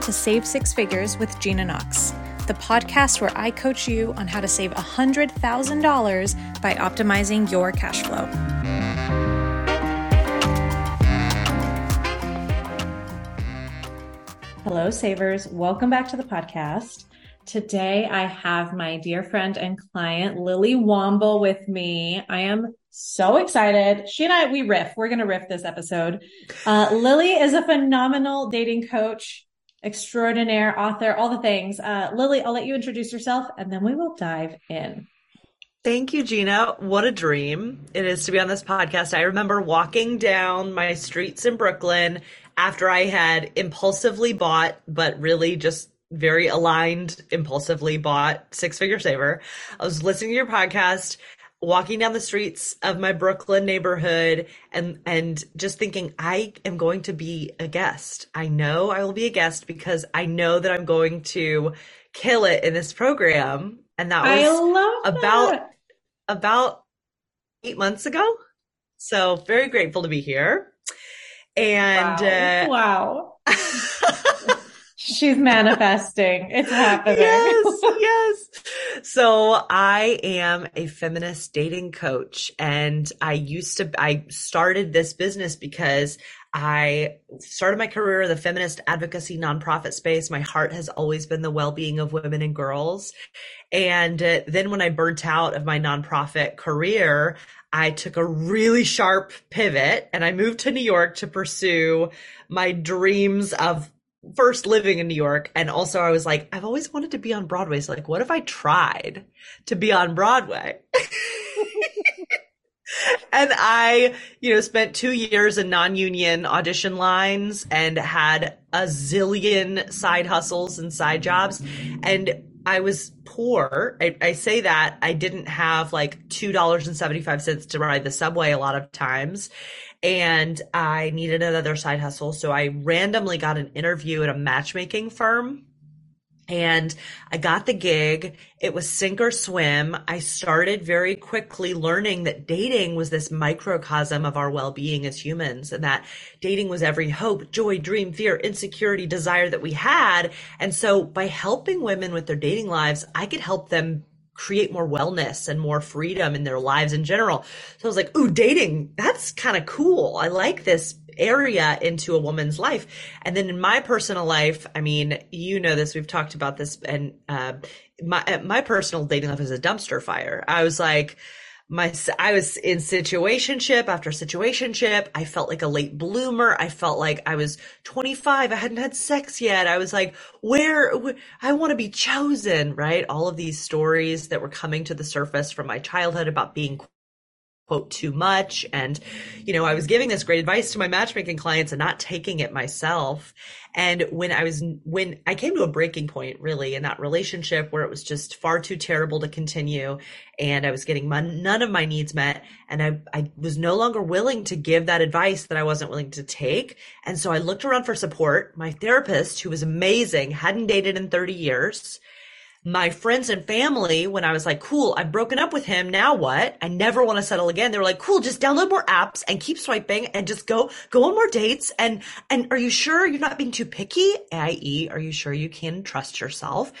Welcome to Save Six Figures with Gina Knox, the podcast where I coach you on how to save $100,000 by optimizing your cash flow. Hello, savers. Welcome back to the podcast. Today, I have my dear friend and client, Lilly Womble, with me. I am so excited. She and I, we riff. We're going to riff this episode. Uh, Lilly is a phenomenal dating coach, extraordinaire author, all the things. Uh, Lilly, I'll let you introduce yourself and then we will dive in. Thank you, Gina. What a dream it is to be on this podcast. I remember walking down my streets in Brooklyn after I had impulsively bought, but really just very aligned, impulsively bought Six Figure Saver. I was listening to your podcast, walking down the streets of my Brooklyn neighborhood and and just thinking I am going to be a guest. I know I will be a guest because I know that I'm going to kill it in this program. And that was about about 8 months ago. So very grateful to be here. And wow. Uh, wow. She's manifesting. It's happening. Yes, yes. So I am a feminist dating coach and I used to, I started this business because I started my career in the feminist advocacy nonprofit space. My heart has always been the well-being of women and girls. And uh, then when I burnt out of my nonprofit career, I took a really sharp pivot and I moved to New York to pursue my dreams of first living in New York. And also I was like, I've always wanted to be on Broadway. So like, what if I tried to be on Broadway? and I, you know, spent two years in non-union audition lines and had a zillion side hustles and side jobs. And I was poor. I, I, say that I didn't have like $2.75 to ride the subway a lot of times and I needed another side hustle. So I randomly got an interview at a matchmaking firm and I got the gig. It was sink or swim. I started very quickly learning that dating was this microcosm of our well-being as humans and that dating was every hope, joy, dream, fear, insecurity, desire that we had. And so by helping women with their dating lives, I could help them create more wellness and more freedom in their lives in general. So I was like, ooh, dating, that's kind of cool. I like this area into a woman's life. And then in my personal life, I mean, you know this, we've talked about this and, uh, my, my personal dating life is a dumpster fire. I was like, my I was in situationship after situationship. I felt like a late bloomer. I felt like I was 25. I hadn't had sex yet. I was like, where, I want to be chosen, right? All of these stories that were coming to the surface from my childhood about being quote too much. And you know i was giving this great advice to my matchmaking clients and not taking it myself. And when i was when i came to a breaking point really in that relationship where it was just far too terrible to continue and i was getting my, none of my needs met and I, I was no longer willing to give that advice that i wasn't willing to take. And so i looked around for support. My therapist who was amazing hadn't dated in 30 years my friends and family, when I was like, cool, I've broken up with him. Now what? I never want to settle again. They were like, cool, just download more apps and keep swiping and just go, go on more dates. And, and are you sure you're not being too picky? I.e., are you sure you can trust yourself?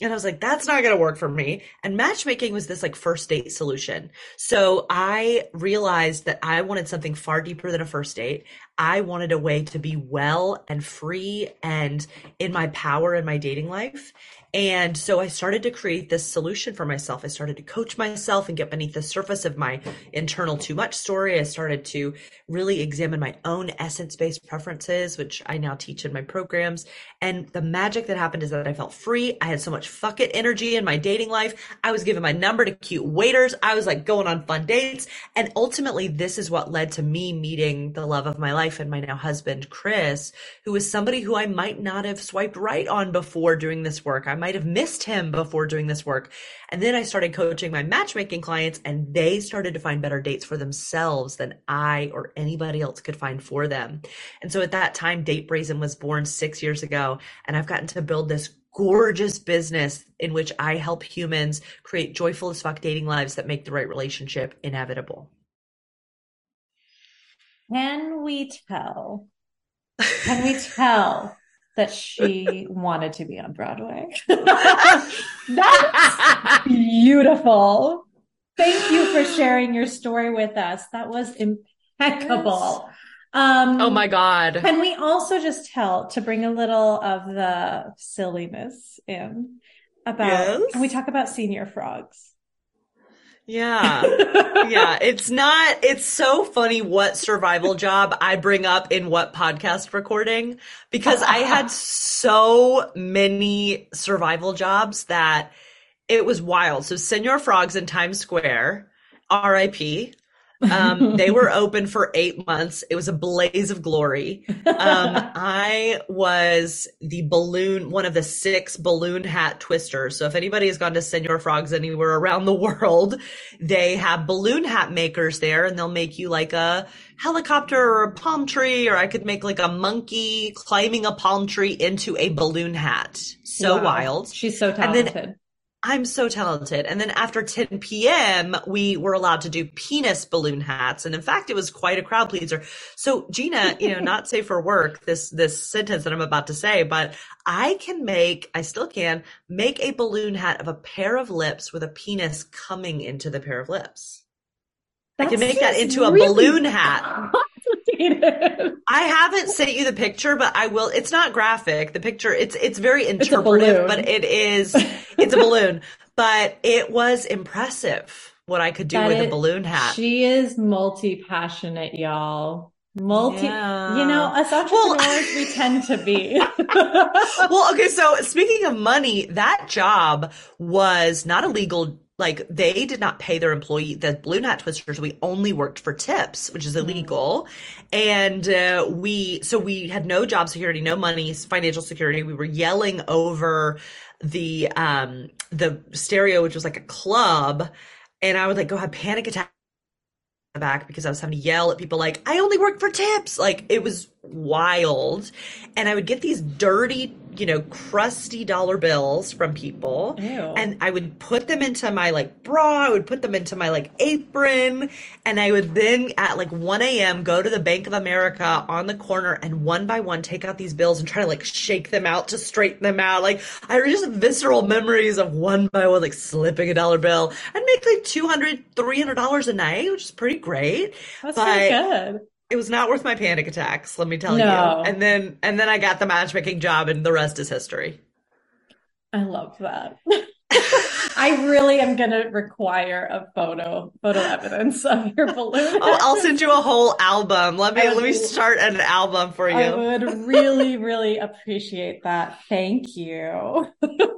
And I was like, that's not going to work for me. And matchmaking was this like first date solution. So I realized that I wanted something far deeper than a first date. I wanted a way to be well and free and in my power in my dating life. And so I started to create this solution for myself. I started to coach myself and get beneath the surface of my internal too much story. I started to really examine my own essence based preferences, which I now teach in my programs. And the magic that happened is that I felt free. I had so much fuck it energy in my dating life. I was giving my number to cute waiters. I was like going on fun dates. And ultimately, this is what led to me meeting the love of my life and my now husband, Chris, who is somebody who I might not have swiped right on before doing this work. I might have missed him before doing this work. And then I started coaching my matchmaking clients and they started to find better dates for themselves than I or anybody else could find for them. And so at that time, Date Brazen was born six years ago. And I've gotten to build this gorgeous business in which I help humans create joyful as fuck dating lives that make the right relationship inevitable. Can we tell? Can we tell that she wanted to be on Broadway. That's beautiful. Thank you for sharing your story with us. That was impeccable. Um, oh my God. Can we also just tell to bring a little of the silliness in about, yes. can we talk about Señor Frogs? Yeah. yeah. It's not, it's so funny what survival job I bring up in what podcast recording because I had so many survival jobs that it was wild. So Señor Frogs in Times Square, RIP. Um, they were open for eight months. It was a blaze of glory. Um, I was the balloon, one of the six balloon hat twisters. So if anybody has gone to Señor Frogs anywhere around the world, they have balloon hat makers there and they'll make you like a helicopter or a palm tree, or I could make like a monkey climbing a palm tree into a balloon hat. So wow. wild. She's so talented. I'm so talented. And then after 10 p.m., we were allowed to do penis balloon hats. And in fact, it was quite a crowd pleaser. So Gina, you know, not safe for work, this, this sentence that I'm about to say, but I can make, I still can make a balloon hat of a pair of lips with a penis coming into the pair of lips. That I can make that into really a balloon hat. I haven't sent you the picture, but I will. It's not graphic. The picture, it's it's very interpretive, it's but it is it's a balloon. But it was impressive what I could do that with it, a balloon hat. She is multi passionate, y'all. Multi, yeah. you know, us entrepreneurs, well, we tend to be. well, okay. So speaking of money, that job was not a legal like they did not pay their employee the blue hat twisters we only worked for tips which is mm. illegal and uh, we so we had no job security no money financial security we were yelling over the um the stereo which was like a club and i would like go have panic attacks back because I was having to yell at people like, I only work for tips. Like it was wild. And I would get these dirty you know, crusty dollar bills from people. Ew. And I would put them into my like bra, I would put them into my like apron, and I would then at like 1 a.m. go to the Bank of America on the corner and one by one take out these bills and try to like shake them out to straighten them out. Like I just visceral memories of one by one, like slipping a dollar bill. I'd make like 200 $300 a night, which is pretty great. That's but, good it was not worth my panic attacks, let me tell no. you. And then and then I got the matchmaking job and the rest is history. I love that. I really am going to require a photo, photo evidence of your balloon. oh, I'll send you a whole album. Let me let me start an album for you. I would really, really appreciate that. Thank you.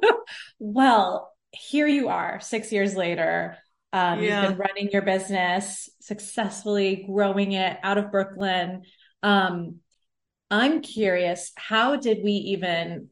well, here you are, six years later. Um, yeah. You've been running your business successfully, growing it out of Brooklyn. Um, I'm curious, how did we even,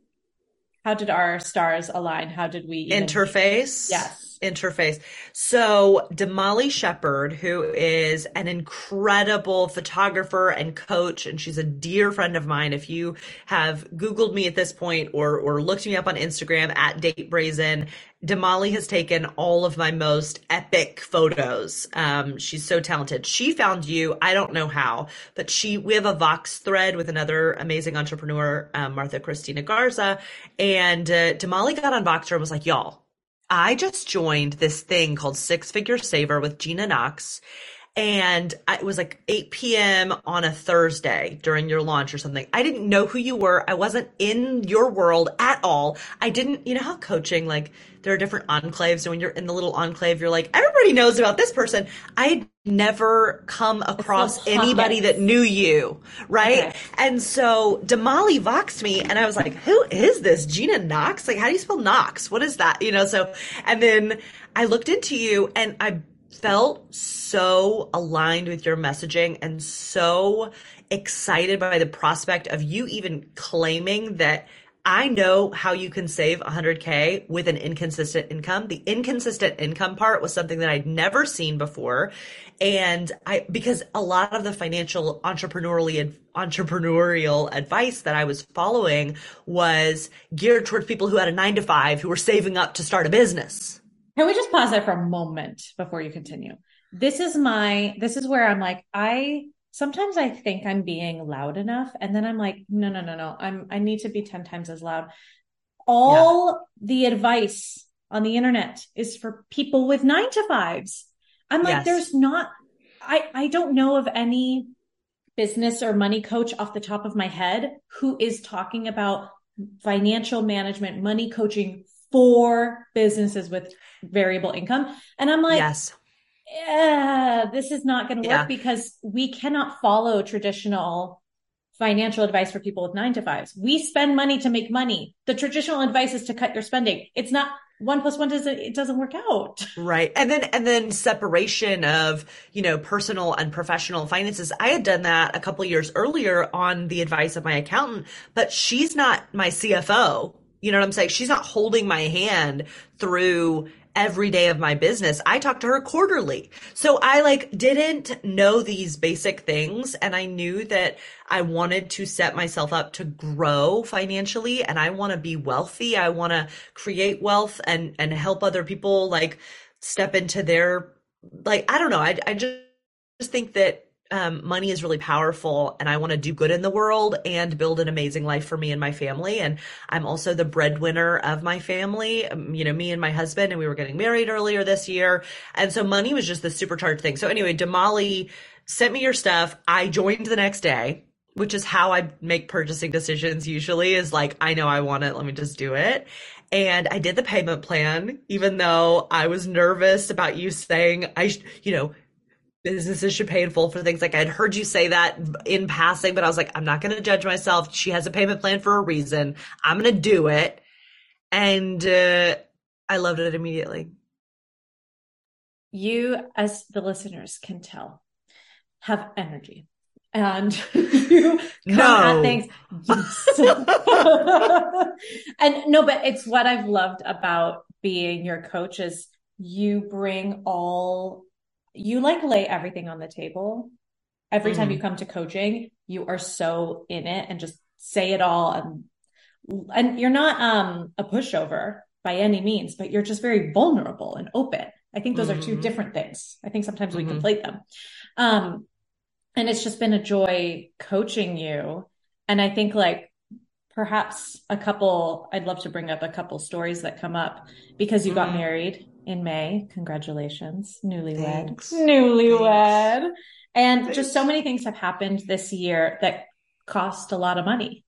how did our stars align? How did we even, interface? Interface. So Damali Shepard, who is an incredible photographer and coach, and she's a dear friend of mine. If you have Googled me at this point or or looked me up on Instagram at Date Brazen, Damali has taken all of my most epic photos. Um, she's so talented. She found you. I don't know how, but she, we have a Vox thread with another amazing entrepreneur, um, Martha Christina Garza. And, uh, Damali got on Voxer and was like, y'all, I just joined this thing called Six Figure Saver with Gina Knox. And it was like 8 p.m. on a Thursday during your launch or something. I didn't know who you were. I wasn't in your world at all. I didn't, you know how coaching, like, there are different enclaves. And when you're in the little enclave, you're like, everybody knows about this person. I had never come across anybody that knew you, right? Okay. And so Damali voxed me and I was like, who is this? Gina Knox? Like, how do you spell Knox? What is that? You know, so, and then I looked into you and I felt so aligned with your messaging and so excited by the prospect of you even claiming that I know how you can save 100K with an inconsistent income. The inconsistent income part was something that I'd never seen before. And I, because a lot of the financial entrepreneurially, entrepreneurial advice that I was following was geared towards people who had a nine to five who were saving up to start a business. Can we just pause there for a moment before you continue? This is my, this is where I'm like, I sometimes I think I'm being loud enough. And then I'm like, no, no, no, no. I'm, I need to be 10 times as loud. All yeah. the advice on the internet is for people with nine to fives. I'm like, yes. there's not, I, I don't know of any business or money coach off the top of my head who is talking about financial management, money coaching for businesses with variable income. And I'm like, yes. Yeah, this is not going to work yeah. because we cannot follow traditional financial advice for people with nine to fives. We spend money to make money. The traditional advice is to cut your spending. It's not one plus one doesn't it doesn't work out right and then and then separation of you know personal and professional finances i had done that a couple years earlier on the advice of my accountant but she's not my cfo you know what i'm saying she's not holding my hand through every day of my business. I talk to her quarterly. So I like didn't know these basic things and I knew that I wanted to set myself up to grow financially and I want to be wealthy. I want to create wealth and and help other people like step into their like I don't know. I I just just think that um, money is really powerful and I want to do good in the world and build an amazing life for me and my family. And I'm also the breadwinner of my family, um, you know, me and my husband, and we were getting married earlier this year. And so money was just the supercharged thing. So anyway, Damali sent me your stuff. I joined the next day, which is how I make purchasing decisions usually is like, I know I want it. Let me just do it. And I did the payment plan, even though I was nervous about you saying I, you know, businesses should pay in full for things. Like I'd heard you say that in passing, but I was like, I'm not going to judge myself. She has a payment plan for a reason. I'm going to do it. And uh, I loved it immediately. You, as the listeners can tell, have energy. And you come no. at things. and no, but it's what I've loved about being your coach is you bring all you like lay everything on the table. Every mm. time you mm. come to coaching, you are so in it and just say it all and and you're not um a pushover by any means, but you're just very vulnerable and open. I think those mm-hmm. are two mm-hmm. different things. I think sometimes mm-hmm. we conflate them. Um and it's just been a joy coaching you. And I think like perhaps a couple I'd love to bring up a couple stories that come up because you mm-hmm. got married in May. Congratulations, newlywed. Thanks. Newlywed. Thanks. And Thanks. just so many things have happened this year that cost a lot of money.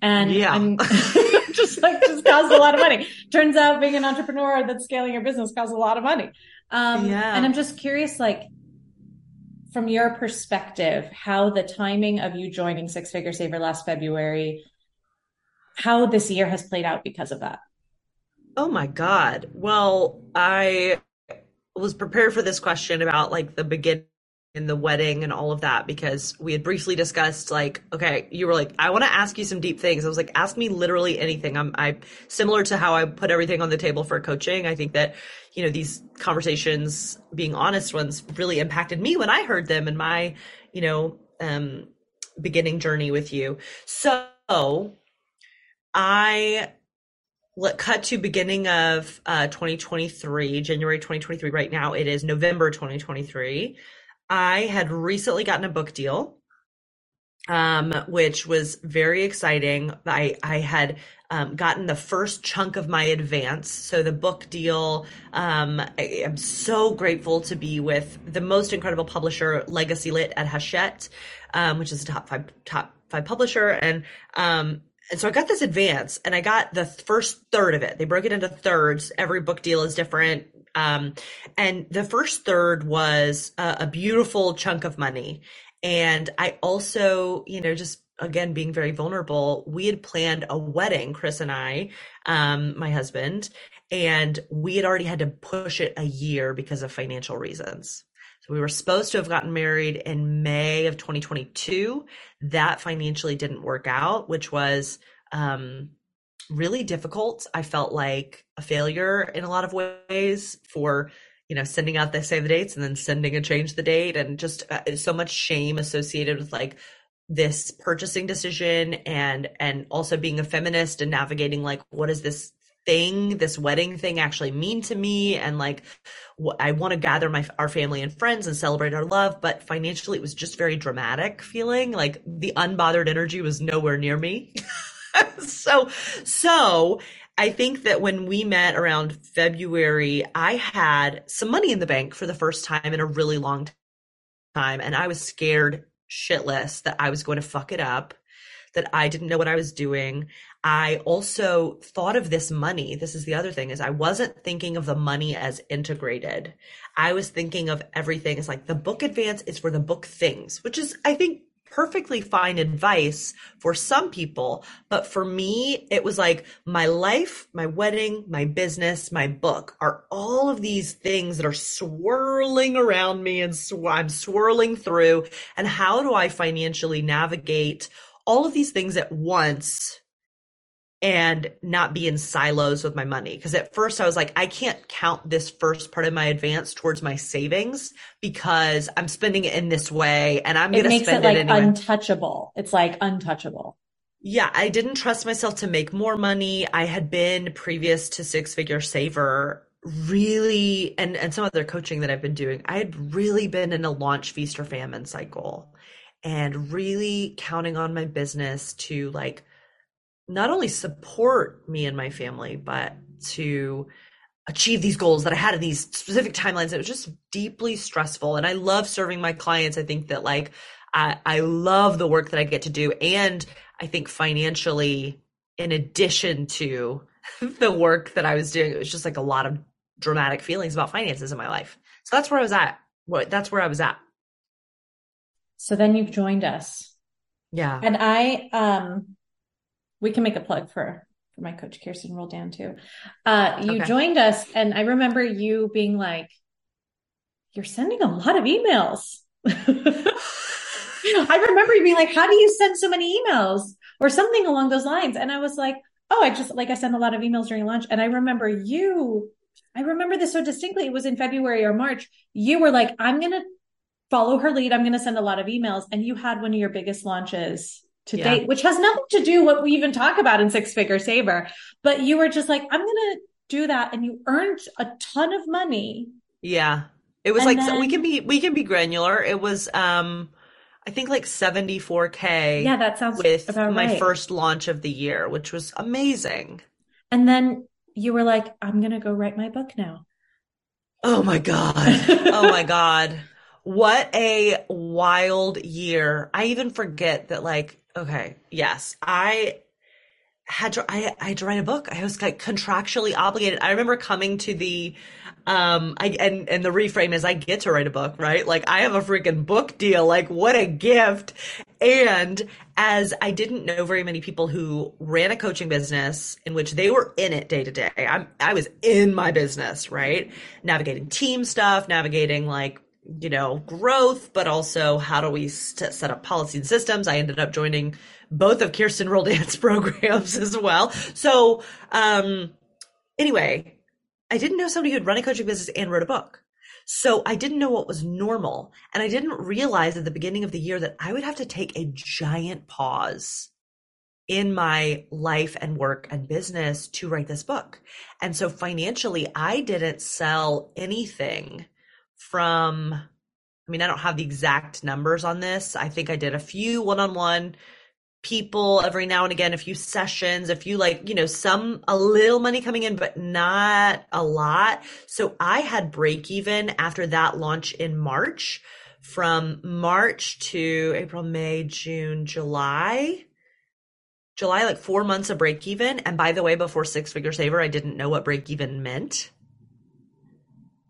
And yeah. just like just cost a lot of money. Turns out being an entrepreneur that's scaling your business costs a lot of money. Um, yeah. and I'm just curious, like, from your perspective, how the timing of you joining Six Figure Saver last February, how this year has played out because of that. Oh my God. Well, I was prepared for this question about like the beginning and the wedding and all of that because we had briefly discussed like okay you were like i want to ask you some deep things. I was like ask me literally anything. I'm i similar to how i put everything on the table for coaching i think that you know these conversations being honest ones really impacted me when i heard them in my you know um beginning journey with you. So i let cut to beginning of uh, 2023 january 2023 right now it is november 2023 i had recently gotten a book deal um, which was very exciting. I i had um, gotten the first chunk of my advance. So the book deal um, I, am so grateful to be with the most incredible publisher legacy lit at hachette um, which is a top five top five publisher. And um, and so I got this advance and I got the first third of it. They broke it into thirds. Every book deal is different. Um, and the first third was a, a beautiful chunk of money. And I also, you know, just again being very vulnerable, we had planned a wedding, Chris and I, um, my husband, and we had already had to push it a year because of financial reasons. So we were supposed to have gotten married in May of 2022. That financially didn't work out, which was um, really difficult. I felt like a failure in a lot of ways for you know sending out the save the dates and then sending a change the date and just uh, so much shame associated with like this purchasing decision and and also being a feminist and navigating like what does this thing, this wedding thing actually mean to me? And like, I want to gather my our family and friends and celebrate our love, but financially it was just very dramatic feeling. Like the unbothered energy was nowhere near me. so so I think that when we met around February, I had some money in the bank for the first time in a really long time and I was scared shitless that I was going to fuck it up that I didn't know what I was doing. I also thought of this money. This is the other thing is I wasn't thinking of the money as integrated. I was thinking of everything as like the book advance is for the book things, which is I think perfectly fine advice for some people. But for me, it was like my life, my wedding, my business, my book are all of these things that are swirling around me and sw- I'm swirling through. And how do I financially navigate all of these things at once and not be in silos with my money. Because at first I was like, I can't count this first part of my advance towards my savings because I'm spending it in this way and I'm going to spend it like anyway. untouchable. It's like untouchable. Yeah, I didn't trust myself to make more money. I had been previous to Six Figure Saver really and and some other coaching that I've been doing. I had really been in a launch feast or famine cycle and really counting on my business to like not only support me and my family, but to achieve these goals that I had in these specific timelines. It was just deeply stressful. And I love serving my clients. I think that like I, I love the work that I get to do. And I think financially, in addition to the work that I was doing, it was just like a lot of dramatic feelings about finances in my life. So that's where I was at. What that's where I was at. So then you've joined us. Yeah. And I, um, we can make a plug for, for my coach, Kirsten Roldan too. Uh, you okay. joined us and I remember you being like, you're sending a lot of emails. I remember you being like, how do you send so many emails or something along those lines? And I was like, oh, I just, like I send a lot of emails during lunch. And I remember you, I remember this so distinctly. It was in February or March. You were like, I'm going to follow her lead. I'm going to send a lot of emails. And you had one of your biggest launches to yeah. date, which has nothing to do what we even talk about in Six Figure Saver. But you were just like, I'm going to do that. And you earned a ton of money. Yeah. It was and like, then, so we can be, we can be granular. It was, um, I think like 74K. Yeah, that sounds with my right. first launch of the year, which was amazing. And then you were like, I'm going to go write my book now. Oh my God. oh my God. What a wild year. I even forget that like, okay, yes, I had to, I, I had to write a book. I was like contractually obligated. I remember coming to the, um, I, and, and the reframe is I get to write a book, right? Like I have a freaking book deal. Like what a gift. And as I didn't know very many people who ran a coaching business in which they were in it day to day, I'm, I was in my business, right? Navigating team stuff, navigating like you know, growth, but also how do we st- set up policy and systems? I ended up joining both of Kirsten Roldan's programs as well. So, um, anyway, I didn't know somebody who had run a coaching business and wrote a book. So I didn't know what was normal. And I didn't realize at the beginning of the year that I would have to take a giant pause in my life and work and business to write this book. And so financially, I didn't sell anything from, I mean, I don't have the exact numbers on this. I think I did a few one on one people every now and again, a few sessions, a few like, you know, some, a little money coming in, but not a lot. So I had break even after that launch in March from March to April, May, June, July. July, like four months of break even. And by the way, before Six Figure Saver, I didn't know what break even meant.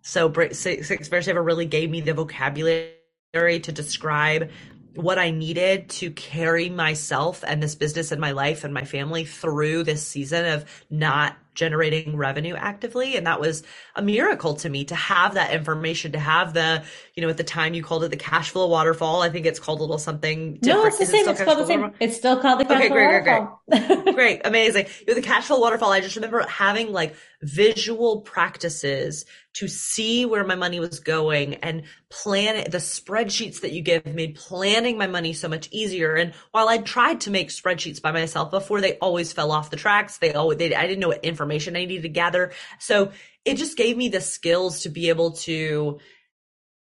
So Six Figure Saver really gave me the vocabulary to describe what I needed to carry myself and this business and my life and my family through this season of not generating revenue actively. And that was a miracle to me to have that information, to have the, you know, at the time you called it the cash flow waterfall. I think it's called a little something different. No, it's the same. It it's called the same. Waterfall? It's still called the cash okay, flow great, waterfall. Great, great, great. Amazing. You know, the cash flow waterfall. I just remember having like visual practices to see where my money was going and plan it. The spreadsheets that you give made planning my money so much easier. And while I tried to make spreadsheets by myself before, they always fell off the tracks. They always, they, I didn't know what information I needed to gather. So it just gave me the skills to be able to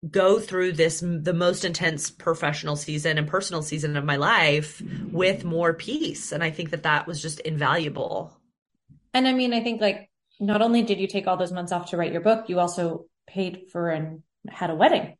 go through this the most intense professional season and personal season of my life with more peace and i think that that was just invaluable and i mean i think like not only did you take all those months off to write your book you also paid for and had a wedding.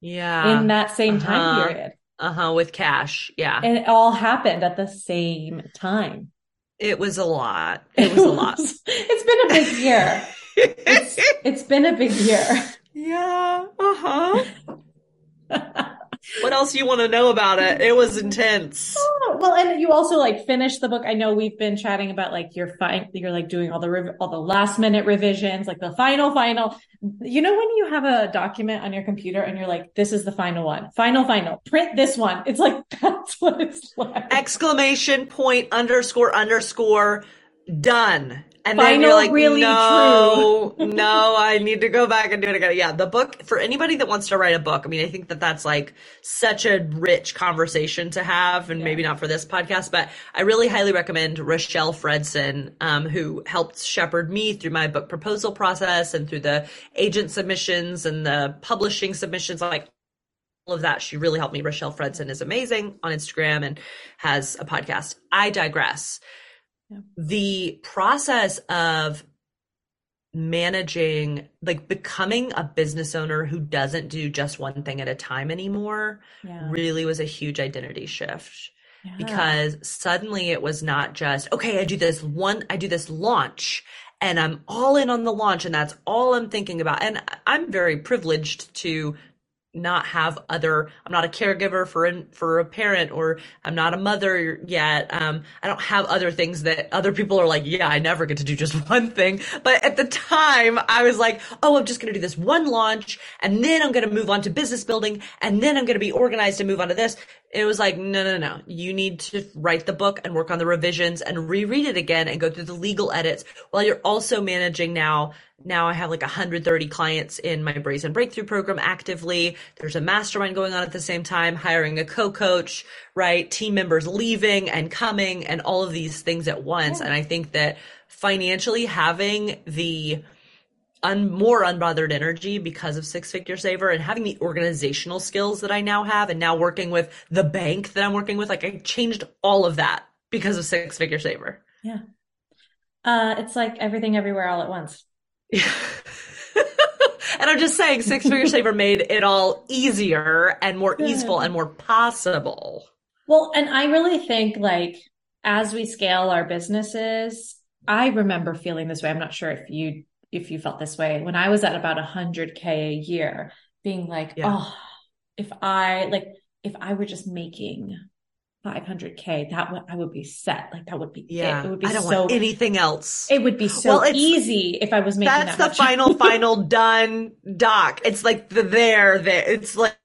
Yeah. In that same uh-huh. time period. Uh-huh with cash. Yeah. And it all happened at the same time. It was a lot. It was a lot. It's been a big year. It's, it's been a big year. Yeah. Uh huh. what else you want to know about it? It was intense. Oh, well, and you also like finished the book. I know we've been chatting about like you're fine. You're like doing all the rev- all the last minute revisions, like the final final. You know when you have a document on your computer and you're like, "This is the final one, final final." Print this one. It's like that's what it's like. Exclamation point underscore underscore done. And Final, then you're like, really no, no, I need to go back and do it again. Yeah, the book for anybody that wants to write a book. I mean, I think that that's like such a rich conversation to have, and yeah. maybe not for this podcast, but I really highly recommend Rochelle Fredson, um, who helped shepherd me through my book proposal process and through the agent submissions and the publishing submissions. Like all of that. She really helped me. Rochelle Fredson is amazing on Instagram and has a podcast. I digress the process of managing like becoming a business owner who doesn't do just one thing at a time anymore yeah. really was a huge identity shift yeah. because suddenly it was not just okay i do this one i do this launch and i'm all in on the launch and that's all i'm thinking about and i'm very privileged to not have other i'm not a caregiver for an, for a parent or i'm not a mother yet. Um, i don't have other things that other people are like yeah i never get to do just one thing. But at the time i was like oh i'm just going to do this one launch and then i'm going to move on to business building and then i'm going to be organized and move on to this it was like no no no you need to write the book and work on the revisions and reread it again and go through the legal edits while you're also managing now now I have like 130 clients in my Brazen Breakthrough program actively. There's a mastermind going on at the same time, hiring a co-coach, right? Team members leaving and coming and all of these things at once. Yeah. And I think that financially having the un- more unbothered energy because of Six Figure Saver and having the organizational skills that I now have and now working with the bank that I'm working with, like I changed all of that because of Six Figure Saver. Yeah. Uh, it's like everything everywhere all at once. and I'm just saying, Six Figure Saver made it all easier and more Good. easeful and more possible. Well, and I really think like as we scale our businesses, I remember feeling this way. I'm not sure if you if you felt this way when I was at about 100k a year, being like, yeah. oh, if I like if I were just making 500k that would i would be set. Like that would be yeah. It. it would be i don't so, want anything else. It would be so well, easy if i was making that's that the final final done doc. It's like the there there. It's like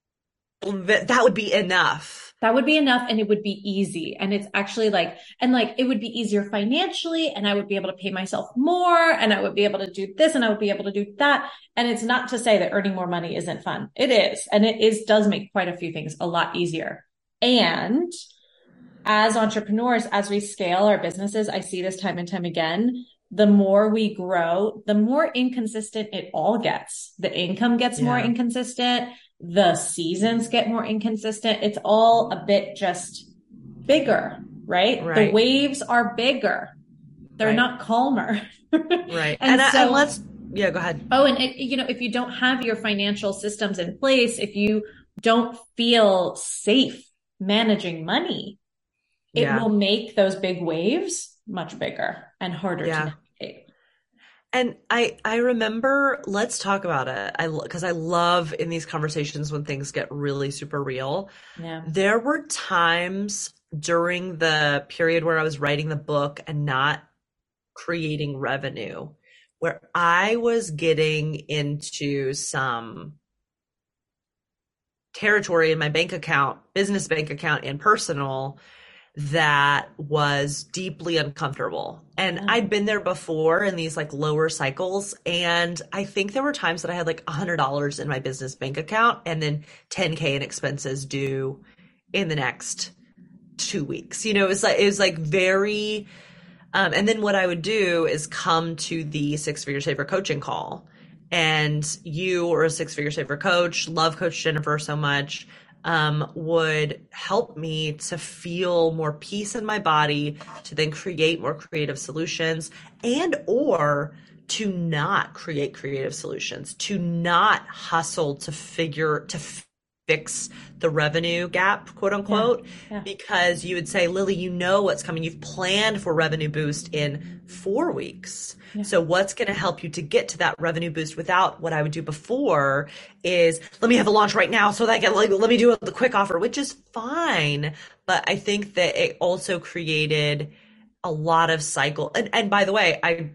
that would be enough that would be enough and it would be easy and it's actually like and like it would be easier financially and i would be able to pay myself more and i would be able to do this and i would be able to do that and it's not to say that earning more money isn't fun it is and it is does make quite a few things a lot easier and as entrepreneurs, as we scale our businesses, I see this time and time again. The more we grow, the more inconsistent it all gets. The income gets yeah. more inconsistent. The seasons get more inconsistent. It's all a bit just bigger, right? right. The waves are bigger. They're right. not calmer. right. And, and, uh, so, and let's, yeah, go ahead. Oh, and it, you know, if you don't have your financial systems in place, if you don't feel safe managing money, it yeah. will make those big waves much bigger and harder yeah. to. And I I remember let's talk about it. I because I love in these conversations when things get really super real. Yeah. There were times during the period where I was writing the book and not creating revenue where I was getting into some territory in my bank account, business bank account and personal that was deeply uncomfortable. And Yeah. I'd been there before in these like lower cycles. And I think there were times that I had like $100 in my business bank account and then 10K in expenses due in the next two weeks. You know, it was like, it was like very, um, and then what I would do is come to the six figure saver coaching call. And you or a six figure saver coach, love Coach Jennifer so much, um, would help me to feel more peace in my body, to then create more creative solutions and or to not create creative solutions, to not hustle to figure to fix the revenue gap, quote unquote, yeah. because you would say, Lilly, you know what's coming. You've planned for revenue boost in four weeks. Yeah. So what's going to help you to get to that revenue boost without what I would do before is let me have a launch right now so that I can like, let me do the quick offer, which is fine. But I think that it also created a lot of cycle. And, and by the way, I,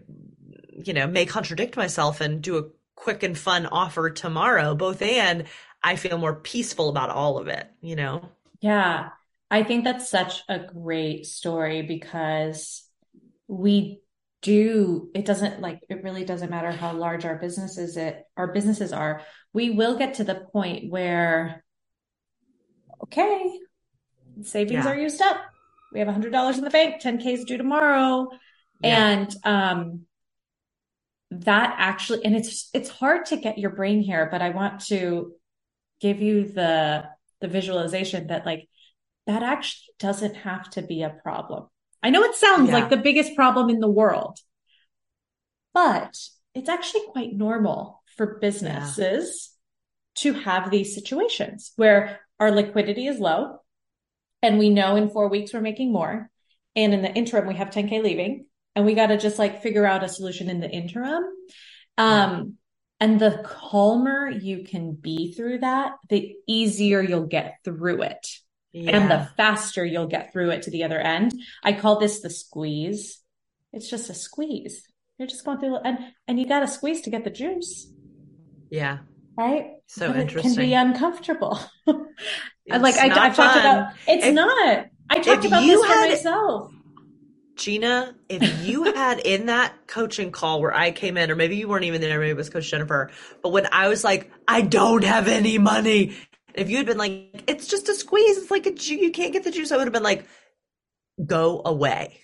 you know, may contradict myself and do a quick and fun offer tomorrow, both and I feel more peaceful about all of it, you know? Yeah. I think that's such a great story because we do, it doesn't like, it really doesn't matter how large our businesses it, our businesses are. We will get to the point where, okay, savings Yeah. are used up. We have a hundred dollars in the bank, 10K is due tomorrow. Yeah. And, um, that actually, and it's, it's hard to get your brain here, but I want to give you the, the visualization that like, that actually doesn't have to be a problem. I know it sounds Yeah. like the biggest problem in the world, but it's actually quite normal for businesses to have these situations where our liquidity is low and we know in four weeks we're making more. And in the interim, we have 10K leaving and we got to just like figure out a solution in the interim. Um, and the calmer you can be through that, the easier you'll get through it and the faster you'll get through it to the other end. I call this the squeeze. It's just a squeeze. You're just going through and and you got to squeeze to get the juice, yeah. right? So And it interesting. can be uncomfortable. Like I, I've talked about, it's If- not. I talked about this for had- myself. Gina, if you had in that coaching call where I came in, or maybe you weren't even there, maybe it was Coach Jennifer, but when I was like, I don't have any money, if you had been like, it's just a squeeze, it's like a ju- you can't get the juice, I would have been like, go away.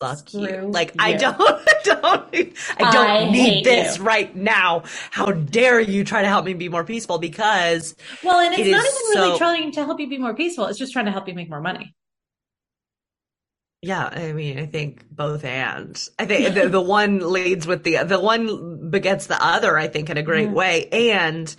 Fuck you. Screw Like I don't, I don't, I don't I need this you. right now. How dare you try to help me be more peaceful? Because Well, and it's It not even really trying to help you be more peaceful. It's just trying to help you make more money. Yeah, I mean, I think both and. I think the, the one leads with the the one begets the other. I think in a great Yeah. way, and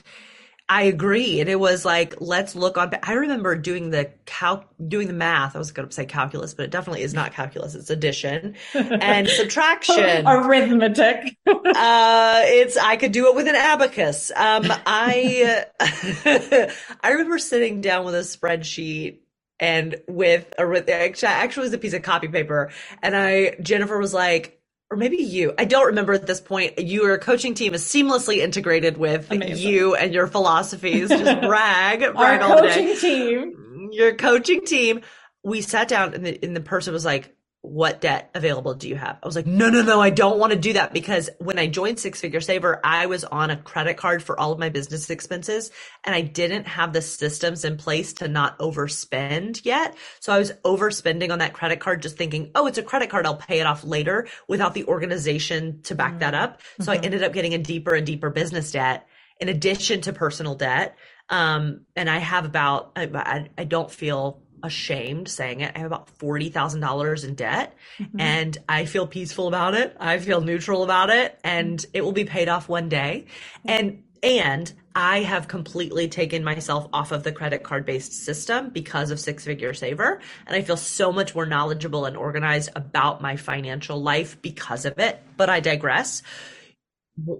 I agree. And it was like, let's look on. I remember doing the cal doing the math. I was going to say calculus, but it definitely is not calculus. It's addition and subtraction. Arithmetic. Uh, it's I could do it with an abacus. Um, I I remember sitting down with a spreadsheet and with a actually actually it was a piece of copy paper, and I Jennifer was like. Or maybe you. I don't remember at this point. Your coaching team is seamlessly integrated with Amazing. you and your philosophies. Just brag, Our brag all day coaching team. your coaching team, we sat down and the, and the person was like, what debt available do you have? I was like, no, no, no, I don't want to do that because when I joined Six Figure Saver, I was on a credit card for all of my business expenses and I didn't have the systems in place to not overspend yet. So I was overspending on that credit card, just thinking, oh, it's a credit card. I'll pay it off later without the organization to back that up. So I Mhm. ended up getting a deeper and deeper business debt in addition to personal debt. Um, and I have about, I, I, I don't feel ashamed saying it. I have about $40,000 in debt Mhm. and I feel peaceful about it. I feel neutral about it and it will be paid off one day. And, and I have completely taken myself off of the credit card based system because of Six Figure Saver. And I feel so much more knowledgeable and organized about my financial life because of it. But I digress.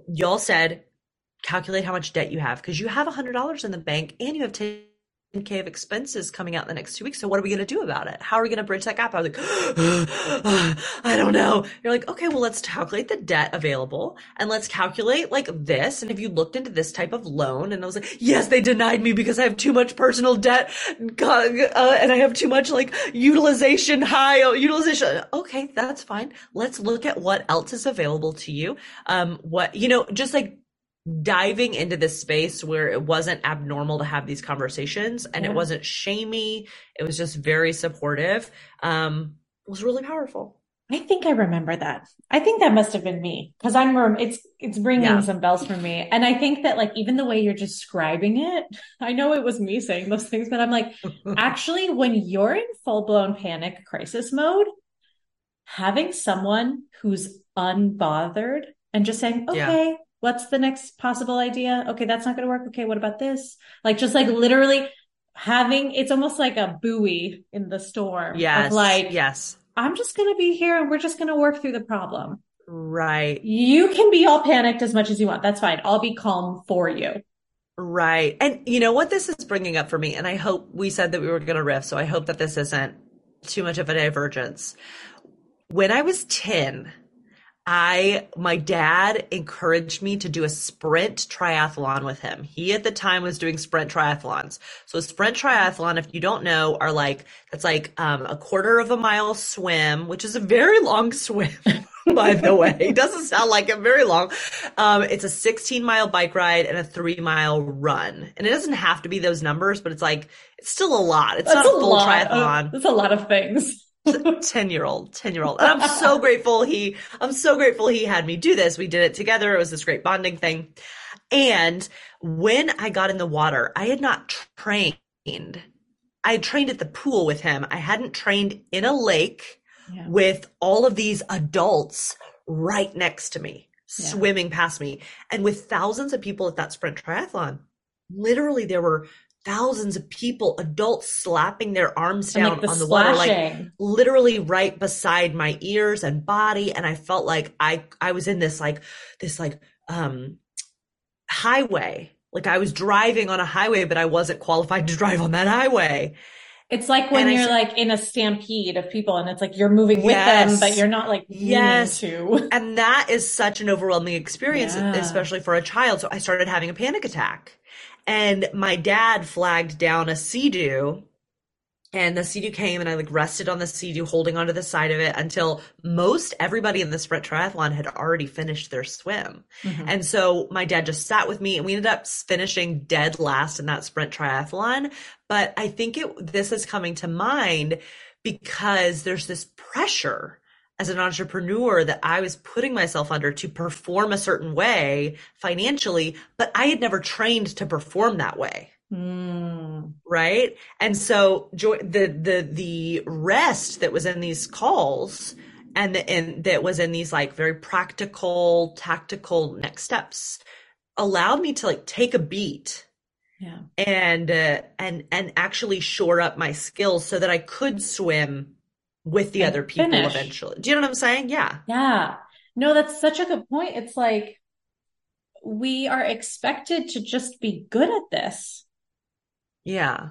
Y'all said calculate how much debt you have because you have $100 in the bank and you have 10 10K of expenses coming out in the next two weeks. So what are we going to do about it? How are we going to bridge that gap? I was like, I don't know. You're like, okay, well, let's calculate the debt available and let's calculate like this. And if you looked into this type of loan and I was like, yes, they denied me because I have too much personal debt uh, and I have too much like utilization high uh, utilization. Okay, that's fine. Let's look at what else is available to you. Um, what, you know, just like diving into this space where it wasn't abnormal to have these conversations and yeah. it wasn't shamey. It was just very supportive um was really powerful. I think i remember that. I think that must have been me because i'm it's it's bringing yeah. some bells for me. And i think that like even the way you're describing it i know it was me saying those things but i'm like actually when you're in full-blown panic crisis mode having someone who's unbothered and just saying okay yeah what's the next possible idea? Okay, that's not going to work. Okay, what about this? Like just like literally having it's almost like a buoy in the storm. Yes. like yes. I'm just going to be here and we're just going to work through the problem. Right. You can be all panicked as much as you want. That's fine. I'll be calm for you. Right. And you know what this is bringing up for me, and I hope we said that we were going to riff, so I hope that this isn't too much of a divergence. When I was 10, I my dad encouraged me to do a sprint triathlon with him. He at the time was doing sprint triathlons. So a sprint triathlon, if you don't know, are like it's like um, a quarter of a mile swim, which is a very long swim. by the way, it doesn't sound like it very long. Um, it's a 16 mile bike ride and a three mile run, and it doesn't have to be those numbers, but it's like it's still a lot. It's That's not a full triathlon. It's a lot of things. 10 year old 10 year old and i'm so grateful he i'm so grateful he had me do this. We did it together. It was this great bonding thing. And when i got in the water i had not trained. I had trained at the pool with him. I hadn't trained in a lake yeah. with all of these adults right next to me yeah. swimming past me. And with thousands of people at that sprint triathlon literally there were thousands of people, adults slapping their arms down like the on the water, like literally right beside my ears and body. And I felt like I, I was in this like, this like, um, highway. Like I was driving on a highway, but I wasn't qualified to drive on that highway. It's like when and you're said, like in a stampede of people and it's like you're moving with yes, them, but you're not like yes. to. And that is such an overwhelming experience, yeah. especially for a child. So I started having a panic attack. And my dad flagged down a sea-doo and the sea-doo came and I like rested on the sea-doo holding onto the side of it until most everybody in the sprint triathlon had already finished their swim. Mm-hmm. And so my dad just sat with me and we ended up finishing dead last in that sprint triathlon. But I think it, this is coming to mind because there's this pressure as an entrepreneur that I was putting myself under to perform a certain way financially, but I had never trained to perform that way. Mm. Right. And so the, the, the rest that was in these calls and, the, and that was in these like very practical, tactical next steps allowed me to like take a beat yeah. and, uh, and, and actually shore up my skills so that I could swim with the other people finish. eventually. Do you know what I'm saying? Yeah. Yeah. No, that's such a good point. It's like we are expected to just be good at this. Yeah.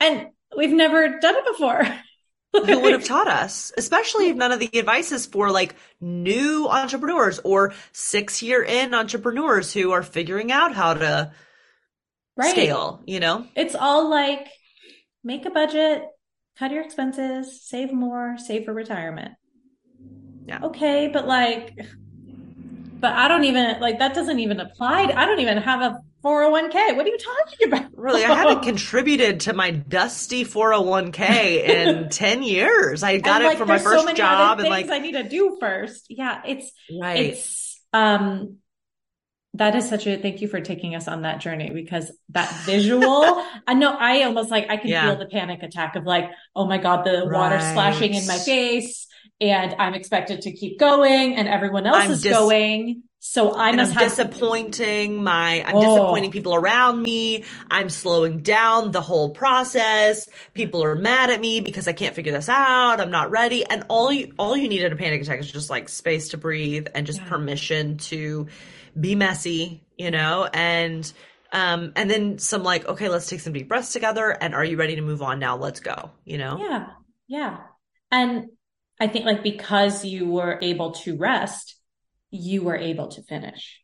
And we've never done it before. Who would have taught us? Especially if none of the advice is for like new entrepreneurs or six year in entrepreneurs who are figuring out how to right. scale, you know? It's all like make a budget, cut your expenses, save more, save for retirement. Yeah. Okay, but like, but I don't even like that doesn't even apply. To, I don't even have a 401k. What are you talking about? Really, I haven't contributed to my dusty 401k in 10 years. I got like, it for my first so job and like I need to do first. Yeah, it's right. It's um that is such a thank you for taking us on that journey because that visual, I know I almost like I can yeah. feel the panic attack of like, oh my God, the right. water splashing in my face and I'm expected to keep going and everyone else I'm is dis- going. So I must I'm have disappointing my, I'm oh. disappointing people around me. I'm slowing down the whole process. People are mad at me because I can't figure this out. I'm not ready. And all you, all you need in a panic attack is just like space to breathe and just yeah. permission to, be messy, you know, and Um, and then some like, okay, let's take some deep breaths together. And are you ready to move on now? Let's go, you know? Yeah. Yeah. And I think like because you were able to rest, you were able to finish.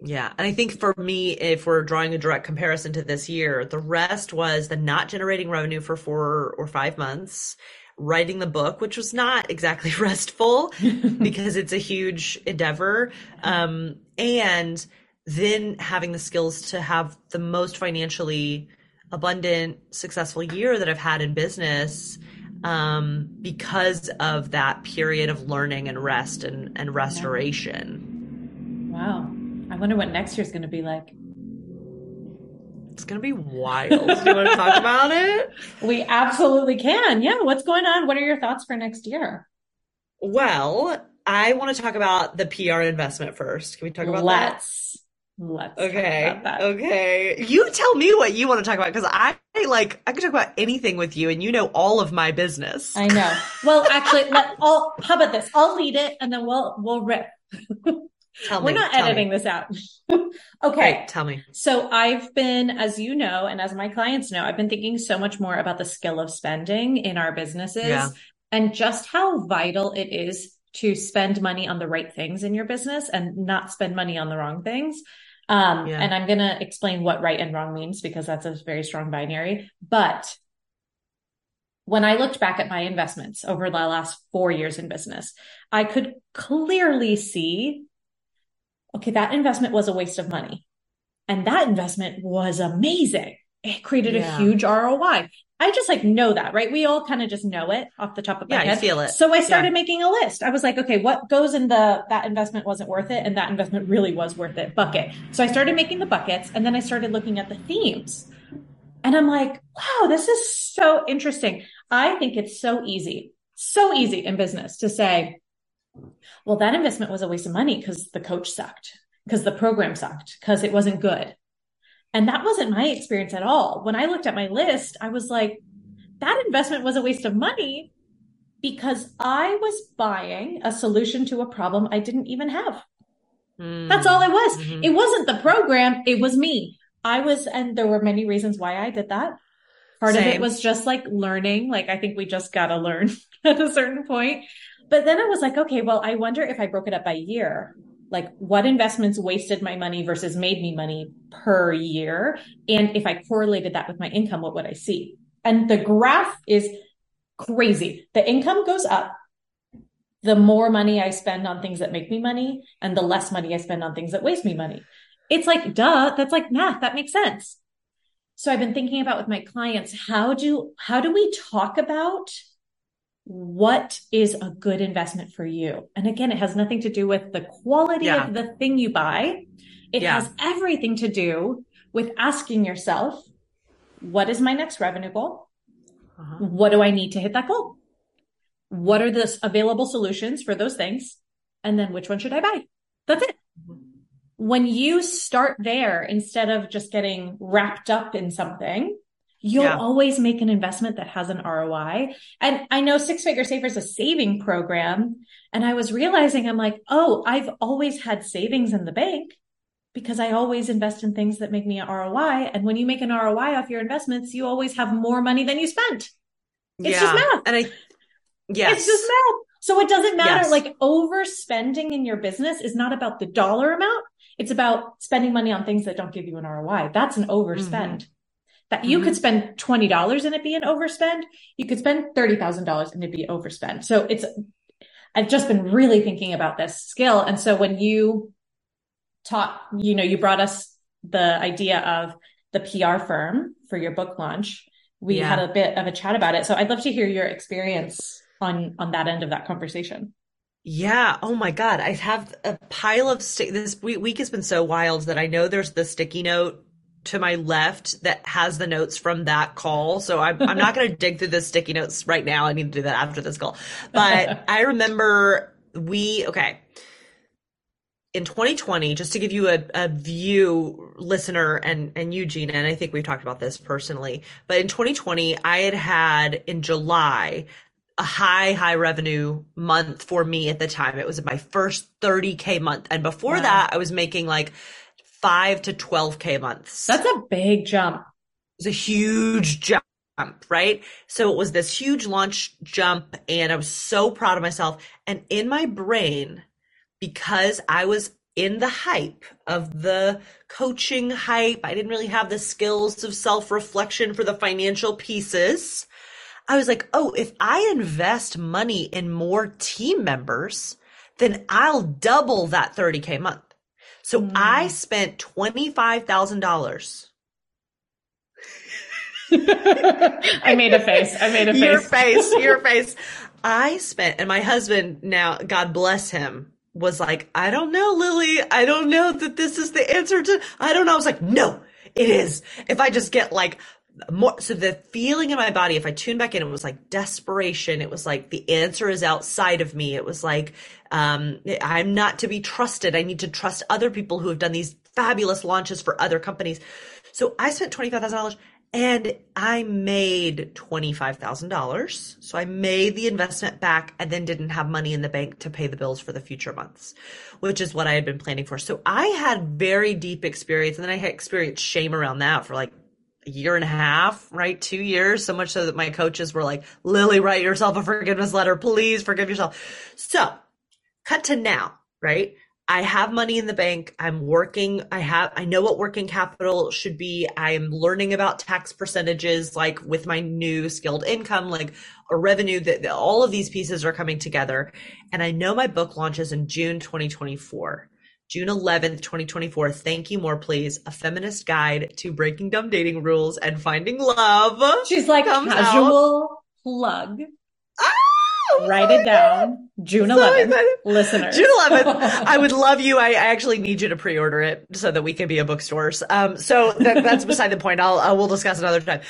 Yeah. And I think for me, if we're drawing a direct comparison to this year, the rest was the not generating revenue for four or five months, writing the book, which was not exactly restful because it's a huge endeavor. Um, and then having the skills to have the most financially abundant, successful year that I've had in business um, because of that period of learning and rest and, and restoration. Wow. I wonder what next year's going to be like. It's going to be wild. Do you want to talk about it? We absolutely can. Yeah. What's going on? What are your thoughts for next year? Well, I want to talk about the PR investment first. Can we talk about Let's. that? Let's. Okay. Okay. You tell me what you want to talk about because I like I could talk about anything with you, and you know all of my business. I know. Well, actually, let. I'll. How about this? I'll lead it, and then we'll we'll rip. Tell We're me. not editing me. this out. okay. Right, tell me. So I've been, as you know, and as my clients know, I've been thinking so much more about the skill of spending in our businesses Yeah. and just how vital it is to spend money on the right things in your business and not spend money on the wrong things. Um, Yeah. and I'm going to explain what right and wrong means because that's a very strong binary. But when I looked back at my investments over the last four years in business, I could clearly see, okay, that investment was a waste of money. And that investment was amazing. It created Yeah. a huge ROI. I just like know that, right? We all kind of just know it off the top of Yeah, my head. feel it. So I started Yeah. making a list. I was like, okay, what goes in the that investment wasn't worth it and that investment really was worth it bucket. So I started making the buckets and then I started looking at the themes. And I'm like, wow, this is so interesting. I think it's so easy, so easy in business to say, well, that investment was a waste of money because the coach sucked, because the program sucked, because it wasn't good. And that wasn't my experience at all. When I looked at my list, I was like, that investment was a waste of money because I was buying a solution to a problem I didn't even have. That's all it was. Mhm. It wasn't the program, it was me. I was, and there were many reasons why I did that. Part of it was just like learning. Like, I think we just got to learn at a certain point. But then I was like, okay, well, I wonder if I broke it up by year, like what investments wasted my money versus made me money per year. And if I correlated that with my income, what would I see? And the graph is crazy. The income goes up the more money I spend on things that make me money and the less money I spend on things that waste me money. It's like, duh, that's like math. That makes sense. So I've been thinking about with my clients, how do, how do we talk about what is a good investment for you? And again, it has nothing to do with the quality Yeah. of the thing you buy. It Yeah. has everything to do with asking yourself, what is my next revenue goal? Uh-huh. What do I need to hit that goal? What are the available solutions for those things? And then which one should I buy? That's it. When you start there, instead of just getting wrapped up in something, you'll Yeah. always make an investment that has an ROI. And I know Six Figure Saver is a saving program. And I was realizing, I'm like, oh, I've always had savings in the bank because I always invest in things that make me an ROI. And when you make an ROI off your investments, you always have more money than you spent. It's just math. And I, yes. It's just math. So it doesn't matter. Yes. Like overspending in your business is not about the dollar amount. It's about spending money on things that don't give you an ROI. That's an overspend. Mm-hmm. That you could mm-hmm. spend $20 and it be an overspend. You could spend $30,000 and it'd be overspend. So it's, I've just been really thinking about this skill. And so when you taught, you know, you brought us the idea of the PR firm for your book launch. We Yeah. had a bit of a chat about it. So I'd love to hear your experience on on that end of that conversation. Yeah. Oh my God. I have a pile of stick. This we- week has been so wild that I know there's the sticky note to my left that has the notes from that call. So I'm, I'm not going to dig through the sticky notes right now. I need to do that after this call. But I remember we, okay. In 2020, just to give you a, a view, listener and, and Eugene, and I think we've talked about this personally, but in 2020, I had had in July a high, high revenue month for me at the time. It was my first 30K month. And before Wow. that, I was making like five to 12K months. That's a big jump. It's a huge jump, right? So it was this huge launch jump and I was so proud of myself. And in my brain, because I was in the hype of the coaching hype, I didn't really have the skills of self reflection for the financial pieces. I was like, oh, if I invest money in more team members, then I'll double that 30K month. So mm. I spent $25,000. I made a face. I made a face. Your face, your face. I spent, and my husband now, God bless him, was like, I don't know, Lilly. I don't know that this is the answer to, I don't know. I was like, no, it is. If I just get like more so the feeling in my body if i tune back in it was like desperation. It was like the answer is outside of me. It was like um, i'm not to be trusted. I need to trust other people who have done these fabulous launches for other companies. So i spent $25000 and i made $25000 so i made the investment back and then didn't have money in the bank to pay the bills for the future months which is what i had been planning for. So i had very deep experience and then i had experienced shame around that for like a year and a half, right? Two years, so much so that my coaches were like, Lilly, write yourself a forgiveness letter. Please forgive yourself. So cut to now, right? I have money in the bank. I'm working. I have, I know what working capital should be. I am learning about tax percentages, like with my new skilled income, like a revenue that all of these pieces are coming together. And I know my book launches in June 2024. June 11th, 2024. Thank you more, please. A feminist guide to breaking dumb dating rules and finding love. She's like casual out. plug. Oh, Write it down. June 11th. So listeners. June 11th. I would love you. I, I, actually need you to pre-order it so that we can be a bookstores. Um, so that, that's beside the point. I'll, we'll discuss another time.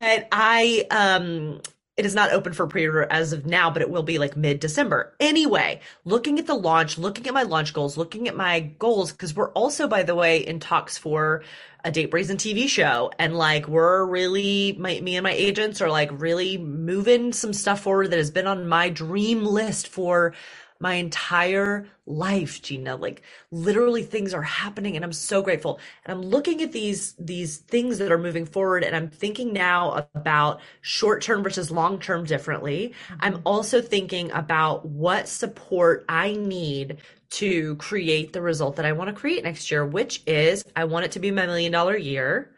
But I, um, it is not open for pre-order as of now, but it will be like mid-December. Anyway, looking at the launch, looking at my launch goals, looking at my goals, because we're also, by the way, in talks for a date brazen TV show. And like, we're really, my, me and my agents are like really moving some stuff forward that has been on my dream list for my entire life, Gina. Like literally things are happening and I'm so grateful. And I'm looking at these, these things that are moving forward and I'm thinking now about short term versus long term differently. Mm-hmm. I'm also thinking about what support I need to create the result that I want to create next year, which is I want it to be my million dollar year.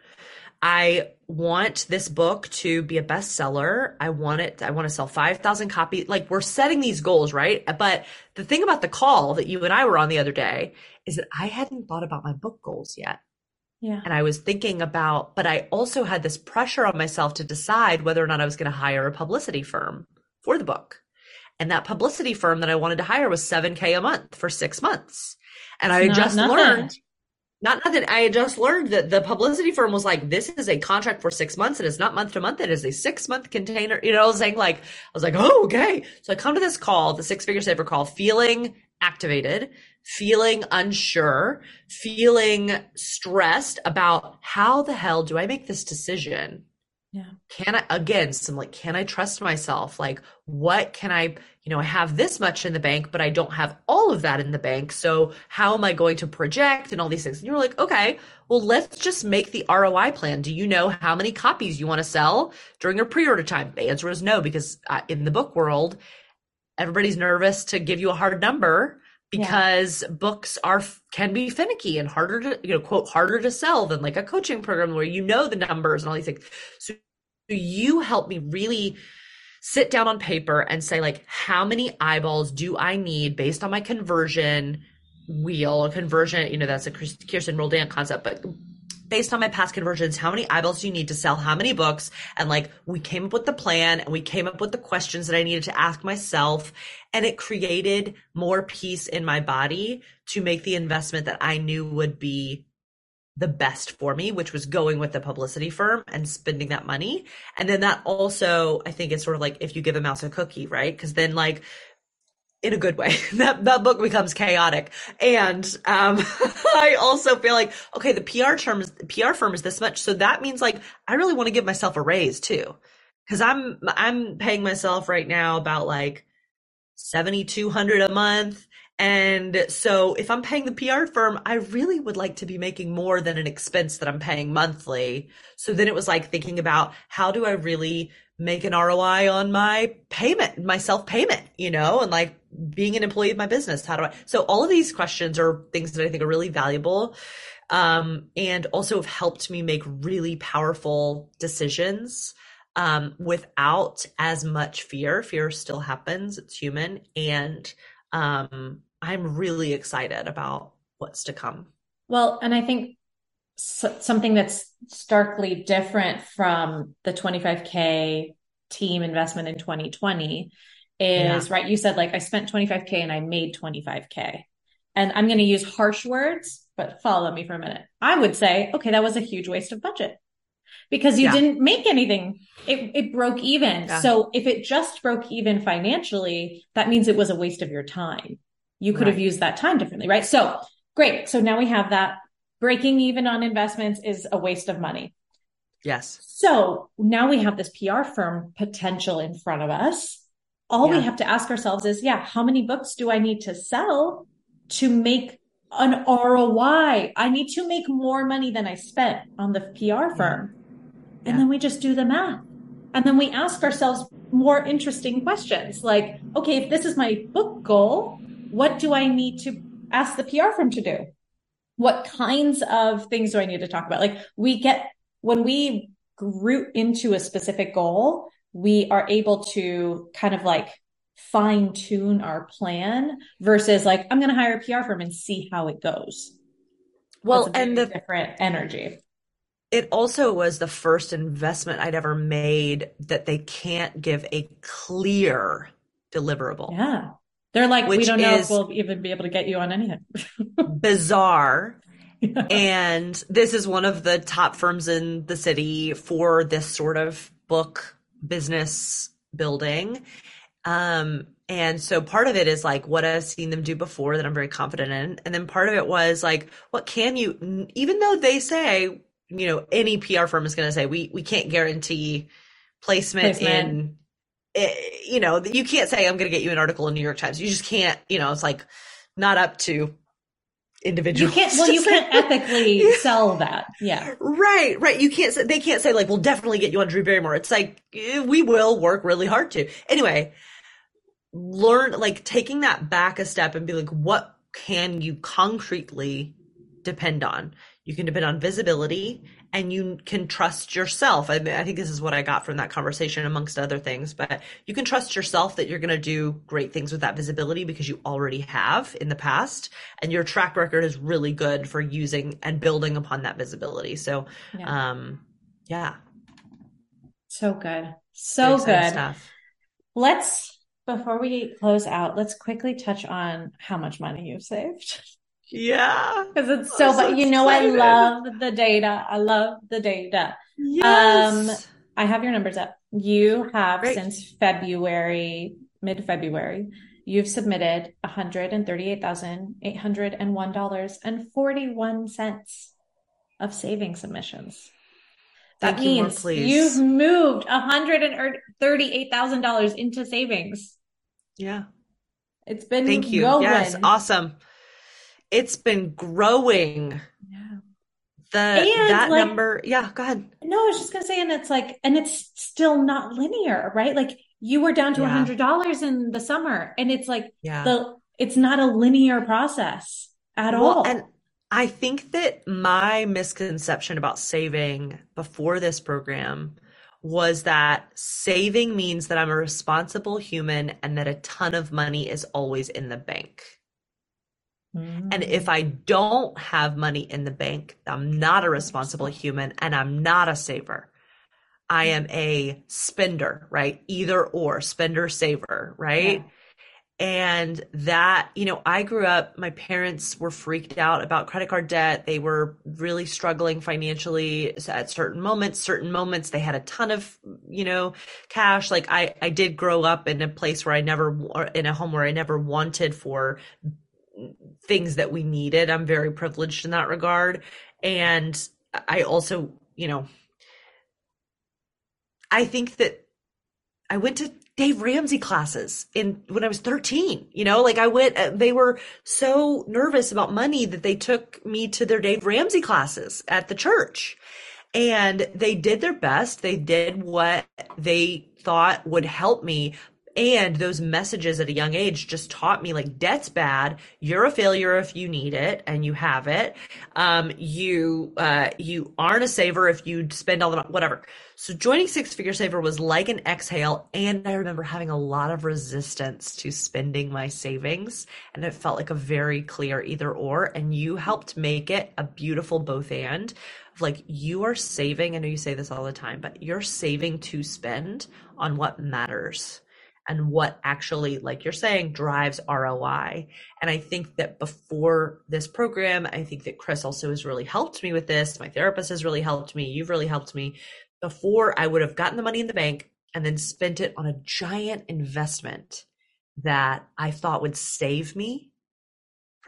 I want this book to be a bestseller. I want it, I want to sell 5,000 copies. Like we're setting these goals, right? But the thing about the call that you and I were on the other day is that I hadn't thought about my book goals yet. Yeah. And I was thinking about, but I also had this pressure on myself to decide whether or not I was going to hire a publicity firm for the book. And that publicity firm that I wanted to hire was 7K a month for six months. And I just nothing. learned not nothing. I just learned that the publicity firm was like, this is a contract for six months. It is not month to month. It is a six month container. You know, I was saying like, I was like, oh, okay. So I come to this call, the six figure saver call, feeling activated, feeling unsure, feeling stressed about how the hell do I make this decision? Yeah. Can I, again, some like, can I trust myself? Like, what can I, you know, I have this much in the bank, but I don't have all of that in the bank. So how am I going to project and all these things? And you're like, okay, well, let's just make the ROI plan. Do you know how many copies you want to sell during your pre-order time? The answer is no, because uh, in the book world, everybody's nervous to give you a hard number because yeah. books are can be finicky and harder to you know quote harder to sell than like a coaching program where you know the numbers and all these things so you help me really sit down on paper and say like how many eyeballs do i need based on my conversion wheel conversion you know that's a kirsten roldan concept but based on my past conversions, how many eyeballs do you need to sell how many books? And like, we came up with the plan and we came up with the questions that I needed to ask myself. And it created more peace in my body to make the investment that I knew would be the best for me, which was going with the publicity firm and spending that money. And then that also, I think is sort of like if you give a mouse a cookie, right? Because then like in a good way. that that book becomes chaotic, and um, I also feel like okay, the PR term is, PR firm is this much, so that means like I really want to give myself a raise too, because I'm I'm paying myself right now about like seventy two hundred a month, And so if I'm paying the PR firm, I really would like to be making more than an expense that I'm paying monthly. So then it was like thinking about how do I really make an ROI on my payment, my self payment, you know, and like being an employee of my business. How do I? So all of these questions are things that I think are really valuable. Um, and also have helped me make really powerful decisions um, without as much fear. Fear still happens; it's human, and um, I'm really excited about what's to come. Well, and I think something that's starkly different from the 25k team investment in 2020 is yeah. right you said like i spent 25k and i made 25k and i'm going to use harsh words but follow me for a minute i would say okay that was a huge waste of budget because you yeah. didn't make anything it, it broke even yeah. so if it just broke even financially that means it was a waste of your time you could right. have used that time differently right so great so now we have that breaking even on investments is a waste of money. Yes. So now we have this PR firm potential in front of us. All yeah. we have to ask ourselves is, yeah, how many books do I need to sell to make an ROI? I need to make more money than I spent on the PR firm. Yeah. And then we just do the math. And then we ask ourselves more interesting questions like, okay, if this is my book goal, what do I need to ask the PR firm to do? what kinds of things do I need to talk about? Like we get when we group into a specific goal, we are able to kind of like fine tune our plan versus like I'm going to hire a PR firm and see how it goes. Well, and the different energy. It also was the first investment I'd ever made that they can't give a clear deliverable. Yeah. They're like, we don't know if we'll even be able to get you on anything. bizarre. Yeah. And this is one of the top firms in the city for this sort of book business building. Um, and so part of it is like what I've seen them do before that I'm very confident in. And then part of it was like, what can you, even though they say, you know, any PR firm is going to say, we, we can't guarantee placement, placement. in Eh, you know, you can't say I'm going to get you an article in New York Times. You just can't, you know, it's like not up to individuals. You can't, well, you can't ethically sell that. Yeah. Right, right. You can't say, they can't say like, we'll definitely get you on Drew Barrymore. It's like, eh, we will work really hard to. Anyway, learn, like taking that back a step and be like, what can you concretely depend on? You can depend on visibility and you can trust yourself. I, I think this is what I got from that conversation, amongst other things. But you can trust yourself that you're going to do great things with that visibility because you already have in the past, and your track record is really good for using and building upon that visibility. So, yeah. um, yeah. So good, so good. Stuff. Let's before we close out, let's quickly touch on how much money you've saved. Yeah. Because it's so, so you know, I love the data. I love the data. Yes. Um, I have your numbers up. You have Great. since February, mid February, you've submitted $138,801.41 of saving submissions. That Thank means you you've moved $138,000 into savings. Yeah. It's been Thank you. Going. Yes. Awesome it's been growing. Yeah. The and that like, number, yeah, go ahead. No, I was just gonna say, and it's like, and it's still not linear, right? Like you were down to a hundred dollars in the summer, and it's like yeah. the it's not a linear process at well, all. And I think that my misconception about saving before this program was that saving means that I'm a responsible human and that a ton of money is always in the bank. And if. I don't have money in the bank, I'm not a responsible human and I'm not a saver. I am a spender, right? Either or, spender, saver, right? Yeah. And that, you know, I grew up, my parents were freaked out about credit card debt. They were really struggling financially at certain moments. Certain moments they had a ton of, you know, cash. Like I, I did grow up in a place where I never, in a home where I never wanted for things that we needed. I'm very privileged in that regard. And I also, you know, I think that I went to Dave Ramsey classes in when I was 13. You know, like I went, uh, they were so nervous about money that they took me to their Dave Ramsey classes at the church. And they did their best. They did what they thought would help me. And those messages at a young age just taught me like debt's bad. You're a failure if you need it and you have it. Um, you, uh, you aren't a saver if you spend all the whatever. So joining Six Figure Saver was like an exhale. And I remember having a lot of resistance to spending my savings. And it felt like a very clear either or. And you helped make it a beautiful both and like you are saving. I know you say this all the time, but you're saving to spend on what matters and what actually, like you're saying, drives ROI. And I think that before this program, I think that Chris also has really helped me with this. My therapist has really helped me. You've really helped me before I would have gotten the money in the bank and then spent it on a giant investment that I thought would save me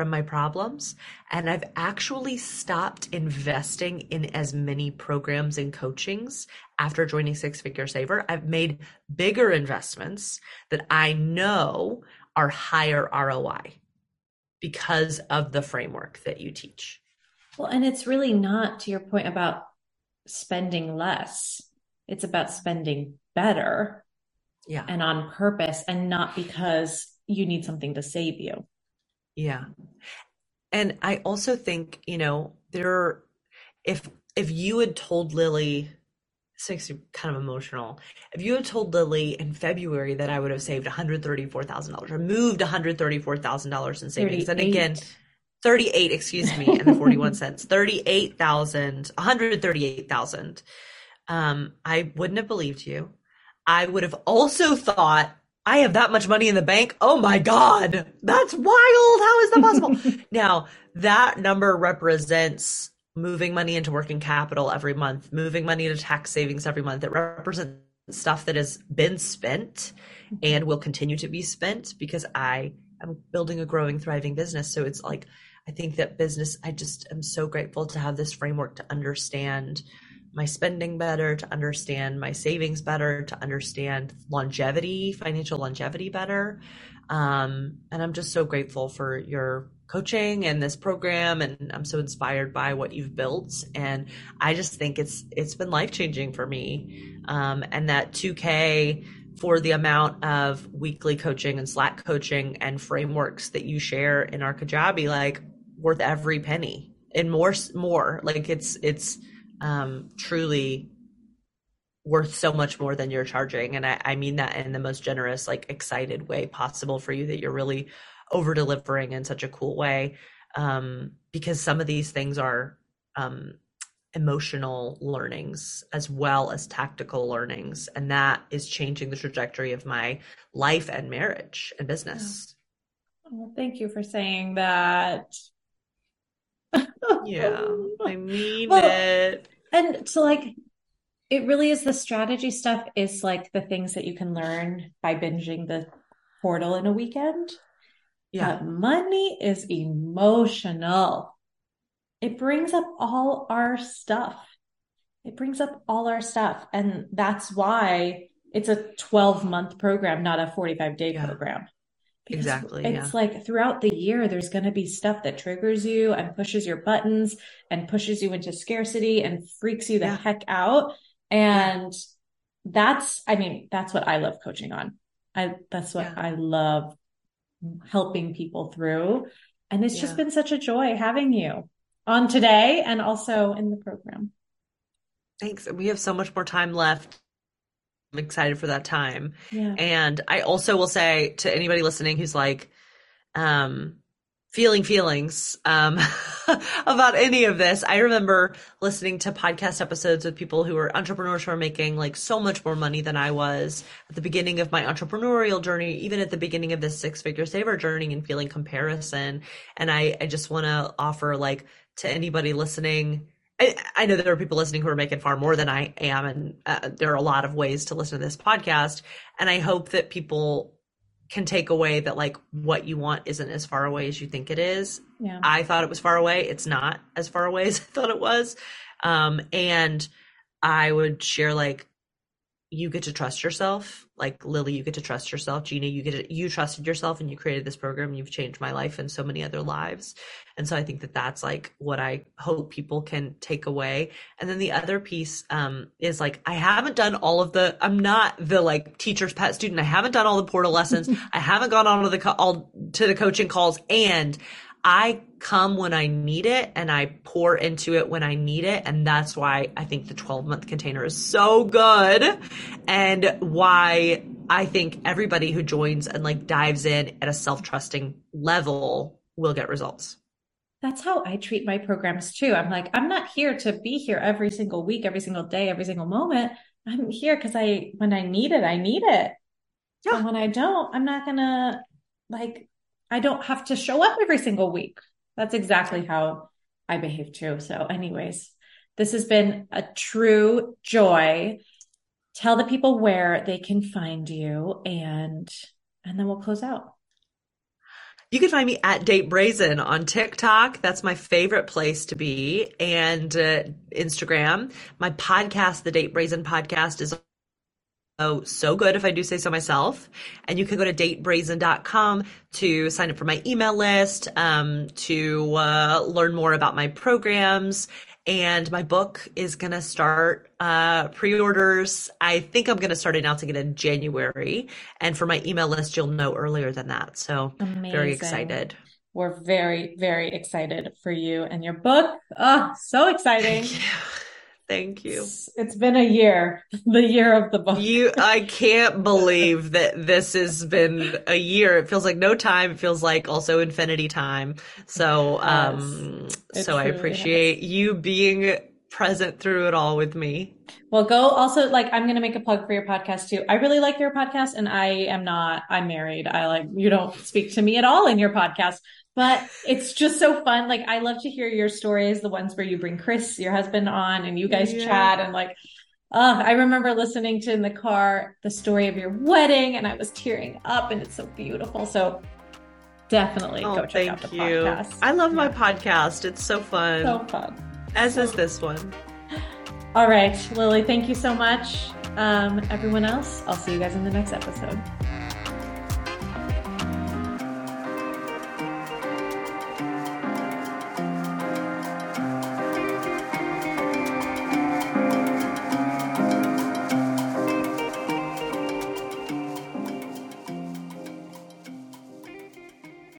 from my problems. And I've actually stopped investing in as many programs and coachings after joining Six Figure Saver. I've made bigger investments that I know are higher ROI because of the framework that you teach. Well, and it's really not to your point about spending less. It's about spending better. Yeah. And on purpose and not because you need something to save you. Yeah. And I also think, you know, there if if you had told Lilly this makes me kind of emotional. If you had told Lilly in February that I would have saved $134,000 or moved $134,000 in savings, 38. and again, 38, excuse me, and the 41 cents, 38,000, 138,000. Um, I wouldn't have believed you. I would have also thought, I have that much money in the bank. Oh my God, that's wild. How is that possible? now, that number represents moving money into working capital every month, moving money into tax savings every month. It represents stuff that has been spent and will continue to be spent because I am building a growing, thriving business. So it's like, I think that business, I just am so grateful to have this framework to understand my spending better, to understand my savings better, to understand longevity, financial longevity better. Um, and I'm just so grateful for your coaching and this program and I'm so inspired by what you've built. And I just think it's it's been life changing for me. Um, and that 2k for the amount of weekly coaching and slack coaching and frameworks that you share in our kajabi like worth every penny and more more. Like it's it's um truly worth so much more than you're charging. And I, I mean that in the most generous like excited way possible for you that you're really over delivering in such a cool way. Um because some of these things are um emotional learnings as well as tactical learnings. And that is changing the trajectory of my life and marriage and business. Well, thank you for saying that yeah, I mean well, it. And so, like, it really is the strategy stuff is like the things that you can learn by binging the portal in a weekend. Yeah. But money is emotional. It brings up all our stuff. It brings up all our stuff. And that's why it's a 12 month program, not a 45 day yeah. program. Exactly. It's yeah. like throughout the year, there's going to be stuff that triggers you and pushes your buttons and pushes you into scarcity and freaks you the yeah. heck out. And yeah. that's, I mean, that's what I love coaching on. I, that's what I love helping people through. And it's just been such a joy having you on today and also in the program. Thanks. We have so much more time left I'm excited for that time. Yeah. And I also will say to anybody listening who's like, um, feeling feelings um, about any of this. I remember listening to podcast episodes with people who were entrepreneurs who were making like so much more money than I was at the beginning of my entrepreneurial journey, even at the beginning of this six figure saver journey and feeling comparison. And I, I just want to offer like to anybody listening, I, I, know there are people listening who are making far more than I am, and uh, there are a lot of ways to listen to this podcast. And I hope that people can take away that like what you want isn't as far away as you think it is. Yeah. I thought it was far away. It's not as far away as I thought it was. Um, and I would share like you get to trust yourself. Like Lilly, you get to trust yourself. Gina, you get to, you trusted yourself and you created this program. You've changed my life and so many other lives. And so I think that that's like what I hope people can take away. And then the other piece um, is like I haven't done all of the. I'm not the like teacher's pet student. I haven't done all the portal lessons. I haven't gone on to the all to the coaching calls and I come when I need it and I pour into it when I need it. And that's why I think the 12 month container is so good and why I think everybody who joins and like dives in at a self trusting level will get results. That's how I treat my programs too. I'm like, I'm not here to be here every single week, every single day, every single moment. I'm here because I, when I need it, I need it. Yeah. And when I don't, I'm not gonna like I don't have to show up every single week. That's exactly how I behave too. So, anyways, this has been a true joy. Tell the people where they can find you and and then we'll close out. You can find me at Date Brazen on TikTok. That's my favorite place to be. And uh, Instagram. My podcast, the Date Brazen podcast, is Oh, so good if I do say so myself. And you can go to datebrazen.com to sign up for my email list, um, to uh, learn more about my programs. And my book is going to start uh, pre orders. I think I'm going to start announcing it in January. And for my email list, you'll know earlier than that. So, Amazing. very excited. We're very, very excited for you and your book. Oh, so exciting. Thank you. It's, it's been a year, the year of the book. You, I can't believe that this has been a year. It feels like no time. It feels like also infinity time. So, um, so I appreciate has. you being present through it all with me. Well, go also like I'm going to make a plug for your podcast too. I really like your podcast and I am not I'm married. I like you don't speak to me at all in your podcast but it's just so fun. Like I love to hear your stories, the ones where you bring Chris, your husband, on, and you guys yeah. chat and like. Uh, I remember listening to in the car the story of your wedding, and I was tearing up, and it's so beautiful. So definitely oh, go check out the you. podcast. I love my podcast; it's so fun. So fun. As so is this one. All right, Lilly. Thank you so much. Um, everyone else, I'll see you guys in the next episode.